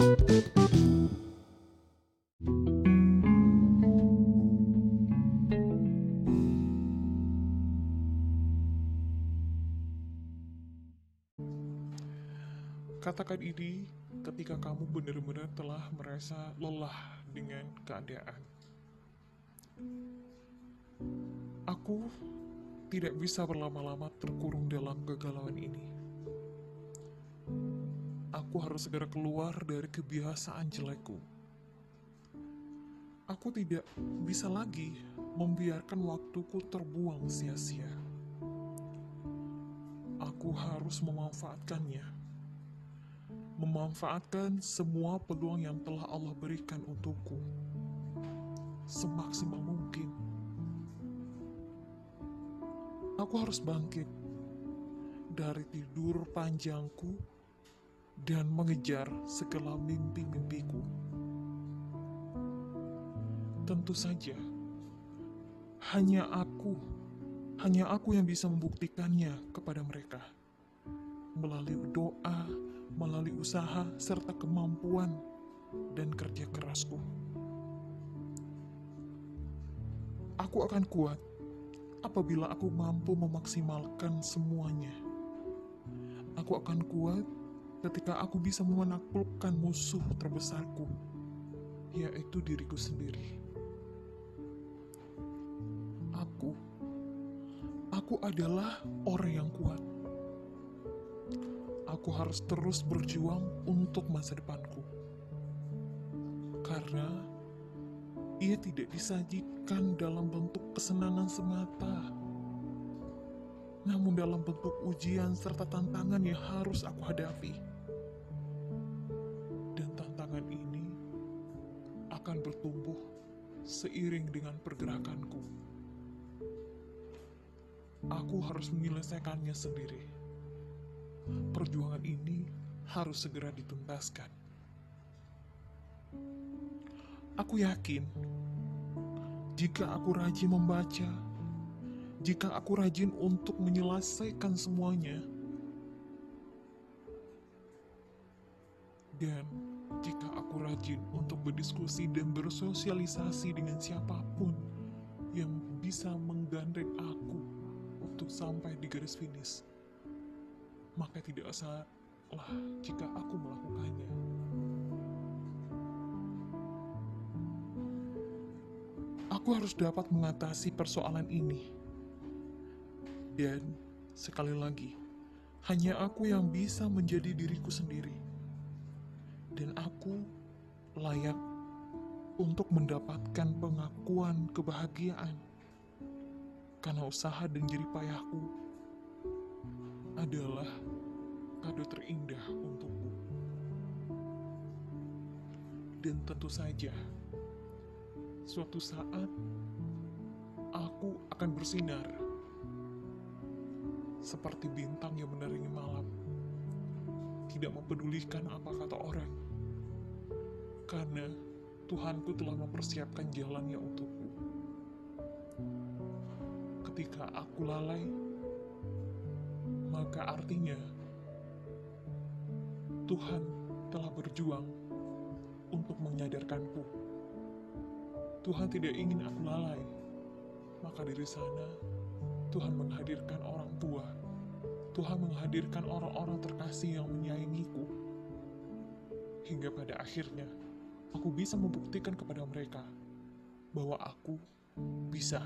Katakan ini ketika kamu benar-benar telah merasa lelah dengan keadaan. Aku tidak bisa berlama-lama terkurung dalam kegalauan ini. Aku harus segera keluar dari kebiasaan jelekku. Aku tidak bisa lagi membiarkan waktuku terbuang sia-sia. Aku harus memanfaatkannya memanfaatkan semua peluang yang telah Allah berikan untukku semaksimal mungkin. Aku harus bangkit dari tidur panjangku dan mengejar segala mimpi-mimpiku. Tentu saja, hanya aku, hanya aku yang bisa membuktikannya kepada mereka melalui doa, melalui usaha, serta kemampuan dan kerja kerasku. Aku akan kuat apabila aku mampu memaksimalkan semuanya. Aku akan kuat ketika aku bisa menaklukkan musuh terbesarku, yaitu diriku sendiri. Aku, aku adalah orang yang kuat aku harus terus berjuang untuk masa depanku. Karena ia tidak disajikan dalam bentuk kesenangan semata, namun dalam bentuk ujian serta tantangan yang harus aku hadapi. Dan tantangan ini akan bertumbuh seiring dengan pergerakanku. Aku harus menyelesaikannya sendiri perjuangan ini harus segera dituntaskan. Aku yakin, jika aku rajin membaca, jika aku rajin untuk menyelesaikan semuanya, dan jika aku rajin untuk berdiskusi dan bersosialisasi dengan siapa pun yang bisa menggandeng aku untuk sampai di garis finish maka tidak salah jika aku melakukannya. Aku harus dapat mengatasi persoalan ini. Dan sekali lagi, hanya aku yang bisa menjadi diriku sendiri. Dan aku layak untuk mendapatkan pengakuan kebahagiaan karena usaha dan jerih payahku adalah kado terindah untukku. Dan tentu saja, suatu saat aku akan bersinar seperti bintang yang menerangi malam, tidak mempedulikan apa kata orang, karena Tuhanku telah mempersiapkan jalannya untukku. Ketika aku lalai, maka artinya Tuhan telah berjuang untuk menyadarkanku. Tuhan tidak ingin aku lalai, maka dari sana Tuhan menghadirkan orang tua. Tuhan menghadirkan orang-orang terkasih yang menyayangiku. Hingga pada akhirnya, aku bisa membuktikan kepada mereka bahwa aku bisa